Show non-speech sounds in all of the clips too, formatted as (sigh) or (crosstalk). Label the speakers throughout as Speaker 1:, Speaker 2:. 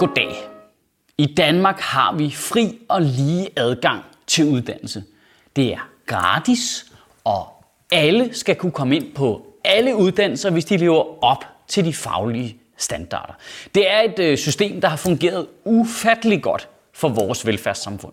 Speaker 1: Goddag. I Danmark har vi fri og lige adgang til uddannelse. Det er gratis, og alle skal kunne komme ind på alle uddannelser, hvis de lever op til de faglige standarder. Det er et øh, system, der har fungeret ufattelig godt for vores velfærdssamfund.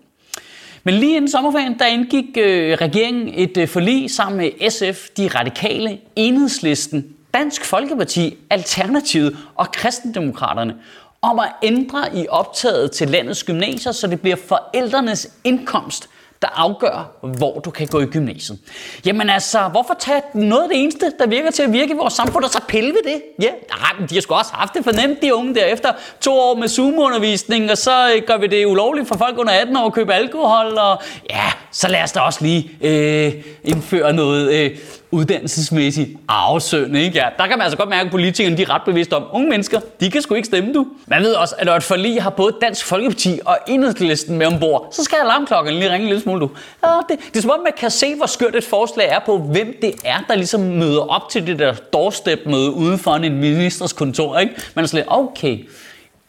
Speaker 1: Men lige inden sommerferien, der indgik øh, regeringen et øh, forlig sammen med SF, de radikale, enhedslisten, Dansk Folkeparti, Alternativet og Kristendemokraterne om at ændre i optaget til landets gymnasier, så det bliver forældrenes indkomst, der afgør, hvor du kan gå i gymnasiet. Jamen altså, hvorfor tage noget af det eneste, der virker til at virke i vores samfund, og så pille ved det? Ja, nej, men de har sgu også haft det for nemt, de unge der efter to år med Zoom-undervisning, og så øh, gør vi det ulovligt for folk under 18 år at købe alkohol, og ja, så lad os da også lige øh, indføre noget øh, uddannelsesmæssig arvesynd. Ikke? Ja, der kan man altså godt mærke, at politikerne de er ret bevidste om, unge mennesker, de kan sgu ikke stemme, du. Man ved også, at når et forlig har både Dansk Folkeparti og Enhedslisten med ombord, så skal alarmklokken lige ringe en lille smule, du. Ja, det, det er som om, man kan se, hvor skørt et forslag er på, hvem det er, der ligesom møder op til det der doorstep-møde uden for en ministers kontor. Ikke? Man er slet, okay,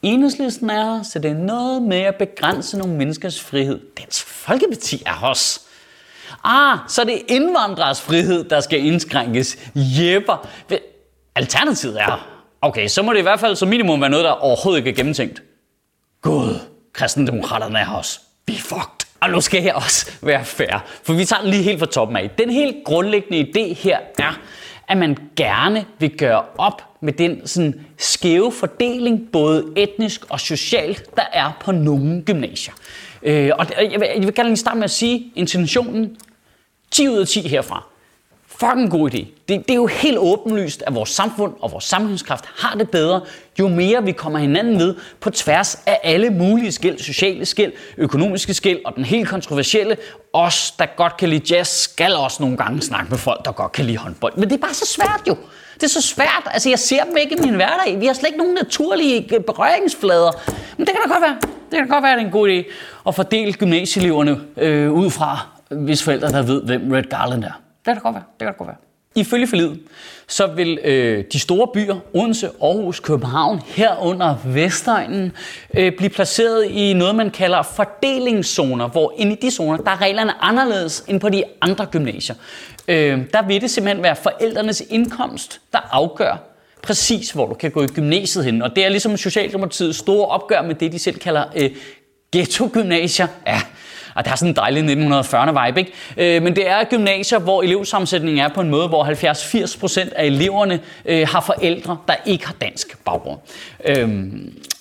Speaker 1: Enhedslisten er her, så det er noget med at begrænse nogle menneskers frihed. Dansk Folkeparti er hos. Ah, så det er indvandrers frihed, der skal indskrænkes. Jepper. Alternativet er, okay, så må det i hvert fald som minimum være noget, der overhovedet ikke er gennemtænkt. Gud, kristendemokraterne er også. Vi er fucked. Og nu skal jeg også være fair, for vi tager den lige helt fra toppen af. Den helt grundlæggende idé her er, at man gerne vil gøre op med den sådan skæve fordeling, både etnisk og socialt, der er på nogle gymnasier. Øh, og jeg vil, jeg vil gerne lige starte med at sige, intentionen 10 ud af 10 herfra. Fucking god idé. Det, det er jo helt åbenlyst, at vores samfund og vores samfundskraft har det bedre, jo mere vi kommer hinanden ved på tværs af alle mulige skæld, sociale skæld, økonomiske skæld og den helt kontroversielle. Os, der godt kan lide jazz, skal også nogle gange snakke med folk, der godt kan lide håndbold. Men det er bare så svært jo. Det er så svært. Altså, jeg ser dem ikke i min hverdag. Vi har slet ikke nogen naturlige øh, berøringsflader. Men det kan da godt være. Det kan da godt være, at det er en god idé at fordele gymnasieeleverne øh, ud fra, hvis forældre der ved, hvem Red Garland er. Det kan da godt være. Det kan da godt være. Ifølge forlidet, så vil øh, de store byer, Odense, Aarhus, København, herunder Vestegnen, øh, blive placeret i noget, man kalder fordelingszoner, hvor inde i de zoner, der er reglerne anderledes end på de andre gymnasier. Øh, der vil det simpelthen være forældrenes indkomst, der afgør præcis, hvor du kan gå i gymnasiet hen. Og det er ligesom Socialdemokratiets store opgør med det, de selv kalder øh, ghetto-gymnasier. Ja, og det har sådan en dejlig 1940'er vibe, ikke? Øh, men det er gymnasier, hvor elevsammensætningen er på en måde, hvor 70-80% af eleverne øh, har forældre, der ikke har dansk baggrund. Øh,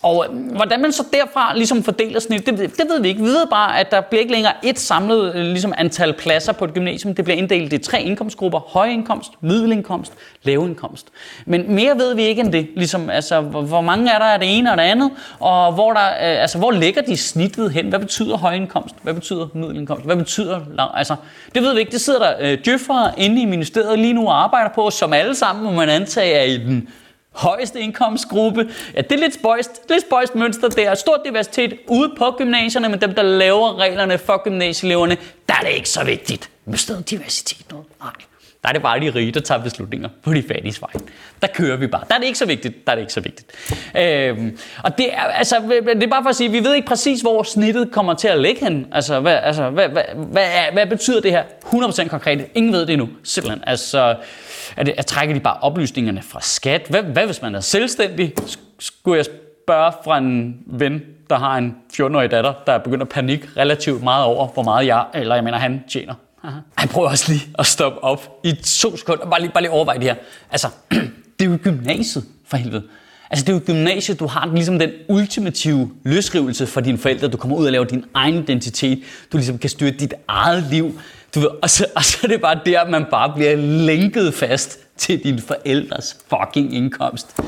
Speaker 1: og øh, hvordan man så derfra ligesom fordeler snit, det, det ved vi ikke. Vi ved bare, at der bliver ikke længere et samlet øh, ligesom antal pladser på et gymnasium. Det bliver inddelt i tre indkomstgrupper. Høj indkomst, middelindkomst, lav indkomst. Men mere ved vi ikke end det. Ligesom, altså, hvor, hvor mange er der af det ene og det andet, og hvor, der, øh, altså, hvor ligger de snittet hen? Hvad betyder høj indkomst? Hvad betyder middelindkomst? Hvad betyder lav? Altså, det ved vi ikke. Det sidder der øh, djøffere inde i ministeriet lige nu og arbejder på, som alle sammen, må man antage, er i den højeste indkomstgruppe. Ja, det er lidt spøjst, lidt spøjst mønster der. Stor diversitet ude på gymnasierne, men dem, der laver reglerne for gymnasieeleverne, der er det ikke så vigtigt. Men stedet diversitet noget? Nej. Der er det bare de rige, der tager beslutninger på de fattige vej. Der kører vi bare. Der er det ikke så vigtigt. Der er det ikke så vigtigt. Øhm, og det er, altså, det er bare for at sige, vi ved ikke præcis, hvor snittet kommer til at ligge hen. Altså, hvad, altså, hvad, hvad, hvad, hvad betyder det her 100% konkret? Ingen ved det endnu. Simpelthen. Altså, er det, at trækker de bare oplysningerne fra skat? Hvad, hvad hvis man er selvstændig? Skulle jeg spørge fra en ven, der har en 14-årig datter, der er begyndt at panik relativt meget over, hvor meget jeg, eller jeg mener, han tjener. Aha. Jeg prøver også lige at stoppe op i to sekunder, bare lige, bare lige overveje det her. Altså, (clears throat) det er jo gymnasiet, for helvede. Altså det er jo gymnasiet, du har ligesom den ultimative løsrivelse for dine forældre. Du kommer ud og laver din egen identitet. Du ligesom kan styre dit eget liv. Du ved, og, så, og så er det bare der, man bare bliver lænket fast til dine forældres fucking indkomst.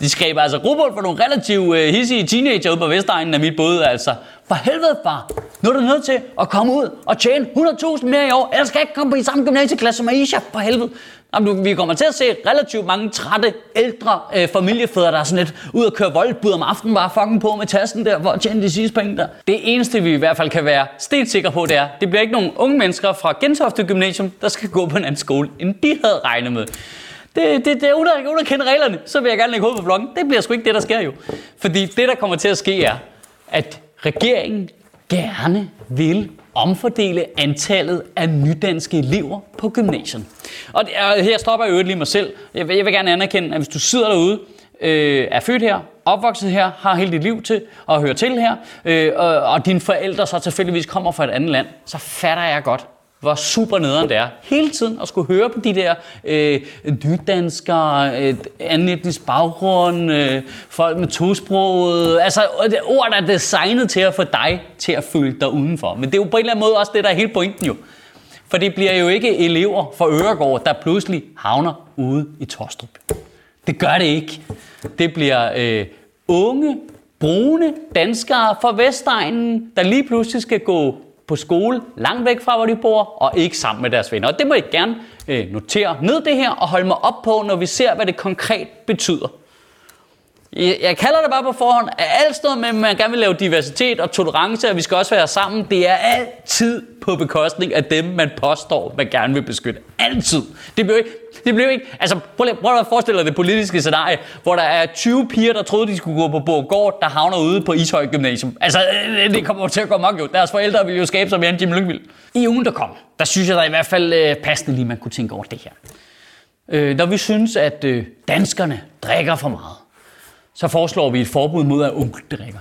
Speaker 1: De skrev altså grobund for nogle relativt øh, hissige teenager ude på Vestegnen af mit både. Altså, for helvede far, nu er du nødt til at komme ud og tjene 100.000 mere i år, ellers skal jeg ikke komme på i samme gymnasieklasse som Aisha, for helvede. Jamen, vi kommer til at se relativt mange trætte, ældre øh, familiefædre, der er sådan lidt ud og køre voldbud om aftenen, bare fucking på med tasken der, for at tjene de sidste penge der. Det eneste, vi i hvert fald kan være stensikre på, det er, det bliver ikke nogen unge mennesker fra Gentofte Gymnasium, der skal gå på en anden skole, end de havde regnet med. Det, det, det er uden at, uden at kende reglerne, så vil jeg gerne lægge hovedet på bloggen. Det bliver sgu ikke det, der sker jo. Fordi det, der kommer til at ske, er, at regeringen gerne vil omfordele antallet af nydanske elever på gymnasiet. Og her stopper jeg jo lige mig selv. Jeg vil, jeg vil gerne anerkende, at hvis du sidder derude, øh, er født her, opvokset her, har hele dit liv til at høre til her, øh, og, og dine forældre så tilfældigvis kommer fra et andet land, så fatter jeg godt, hvor super nederen det er. Hele tiden at skulle høre på de der øh, nydanskere, øh, anden etnisk baggrund, øh, folk med tosproget, altså det ord, der er designet til at få dig til at føle dig udenfor. Men det er jo på en eller anden måde også det, der er hele pointen jo. For det bliver jo ikke elever fra Øregård, der pludselig havner ude i Torstrup. Det gør det ikke. Det bliver øh, unge, brune danskere fra Vestegnen, der lige pludselig skal gå på skole langt væk fra, hvor de bor, og ikke sammen med deres venner. Og det må I gerne øh, notere ned det her og holde mig op på, når vi ser, hvad det konkret betyder. Jeg, jeg kalder det bare på forhånd, at alt noget med, at man gerne vil lave diversitet og tolerance, og vi skal også være sammen, det er altid på bekostning af dem, man påstår, man gerne vil beskytte. Altid. Det bliver ikke, det bliver ikke altså prøv, prøv at forestille dig det politiske scenarie, hvor der er 20 piger, der troede, de skulle gå på Borgård, der havner ude på Ishøj Gymnasium. Altså, øh, det kommer til at gå mok jo. Deres forældre vil jo skabe sig mere end Jim Lyngvild. I ugen, der kom, der synes jeg, der i hvert fald øh, passende lige, man kunne tænke over det her. Øh, når vi synes, at øh, danskerne drikker for meget, så foreslår vi et forbud mod, at unge drikker.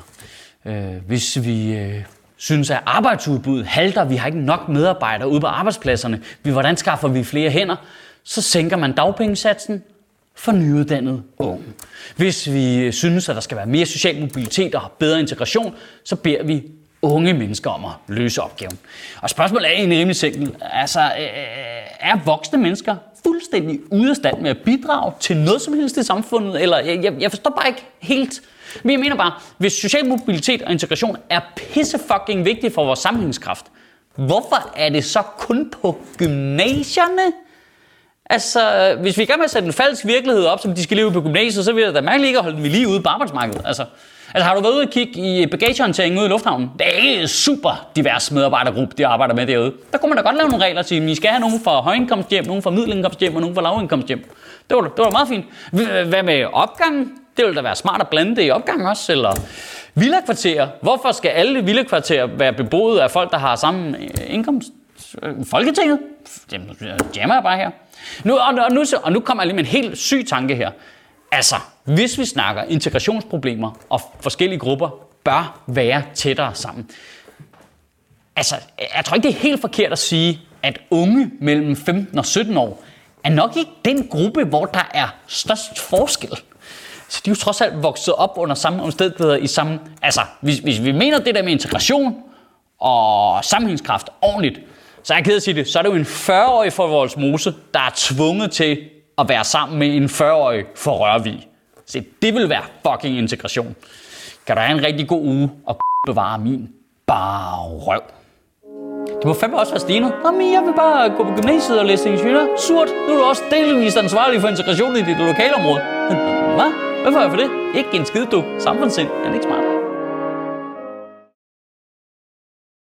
Speaker 1: Øh, hvis vi øh, synes, at arbejdsudbuddet halter, vi har ikke nok medarbejdere ude på arbejdspladserne, vi, hvordan skaffer vi flere hænder, så sænker man dagpengesatsen for nyuddannede unge. Hvis vi øh, synes, at der skal være mere social mobilitet og bedre integration, så beder vi unge mennesker om at løse opgaven. Og spørgsmålet er egentlig rimelig simpelt. Altså, øh, øh er voksne mennesker fuldstændig ude af stand med at bidrage til noget som helst i samfundet? Eller jeg, jeg forstår bare ikke helt. Men jeg mener bare, hvis social mobilitet og integration er pisse fucking vigtigt for vores sammenhængskraft, hvorfor er det så kun på gymnasierne? Altså, hvis vi er med at sætte en falsk virkelighed op, som de skal leve på gymnasiet, så vil det da mærkeligt ikke at holde dem lige ude på arbejdsmarkedet. Altså, altså har du været ude og kigge i bagagehåndteringen ude i lufthavnen? Det er ikke super divers medarbejdergruppe, de arbejder med derude. Der kunne man da godt lave nogle regler til, at I skal have nogen fra højindkomsthjem, nogen fra middelindkomsthjem og nogen fra lavindkomsthjem. Det var, det var meget fint. Hvad med opgangen? Det ville da være smart at blande det i opgangen også, eller villakvarterer. Hvorfor skal alle villakvarterer være beboet af folk, der har samme øh, indkomst? Øh, Folketinget? Jamen, øh, jammer jeg bare her. Nu, og, og, nu, og nu kommer jeg lige med en helt syg tanke her. Altså, hvis vi snakker integrationsproblemer, og forskellige grupper bør være tættere sammen. Altså, jeg tror ikke, det er helt forkert at sige, at unge mellem 15 og 17 år er nok ikke den gruppe, hvor der er størst forskel. Så de er jo trods alt vokset op under samme omstændigheder i samme... Altså, hvis, hvis vi mener det der med integration og sammenhængskraft ordentligt, så er jeg ked at sige det, så er det jo en 40-årig fra vores mose, der er tvunget til at være sammen med en 40-årig for Rørvig. Så det vil være fucking integration. Kan du have en rigtig god uge og (laughs) bevare min bare røv. Det må fandme også være stenet. Nå, men jeg vil bare gå på gymnasiet og læse ingeniør. Surt. Nu er du også delvis ansvarlig for integrationen i dit lokalområde. (laughs) Hvad? Hvad får jeg for det? Ikke en skid, du. Samfundssind. Er det ikke smart?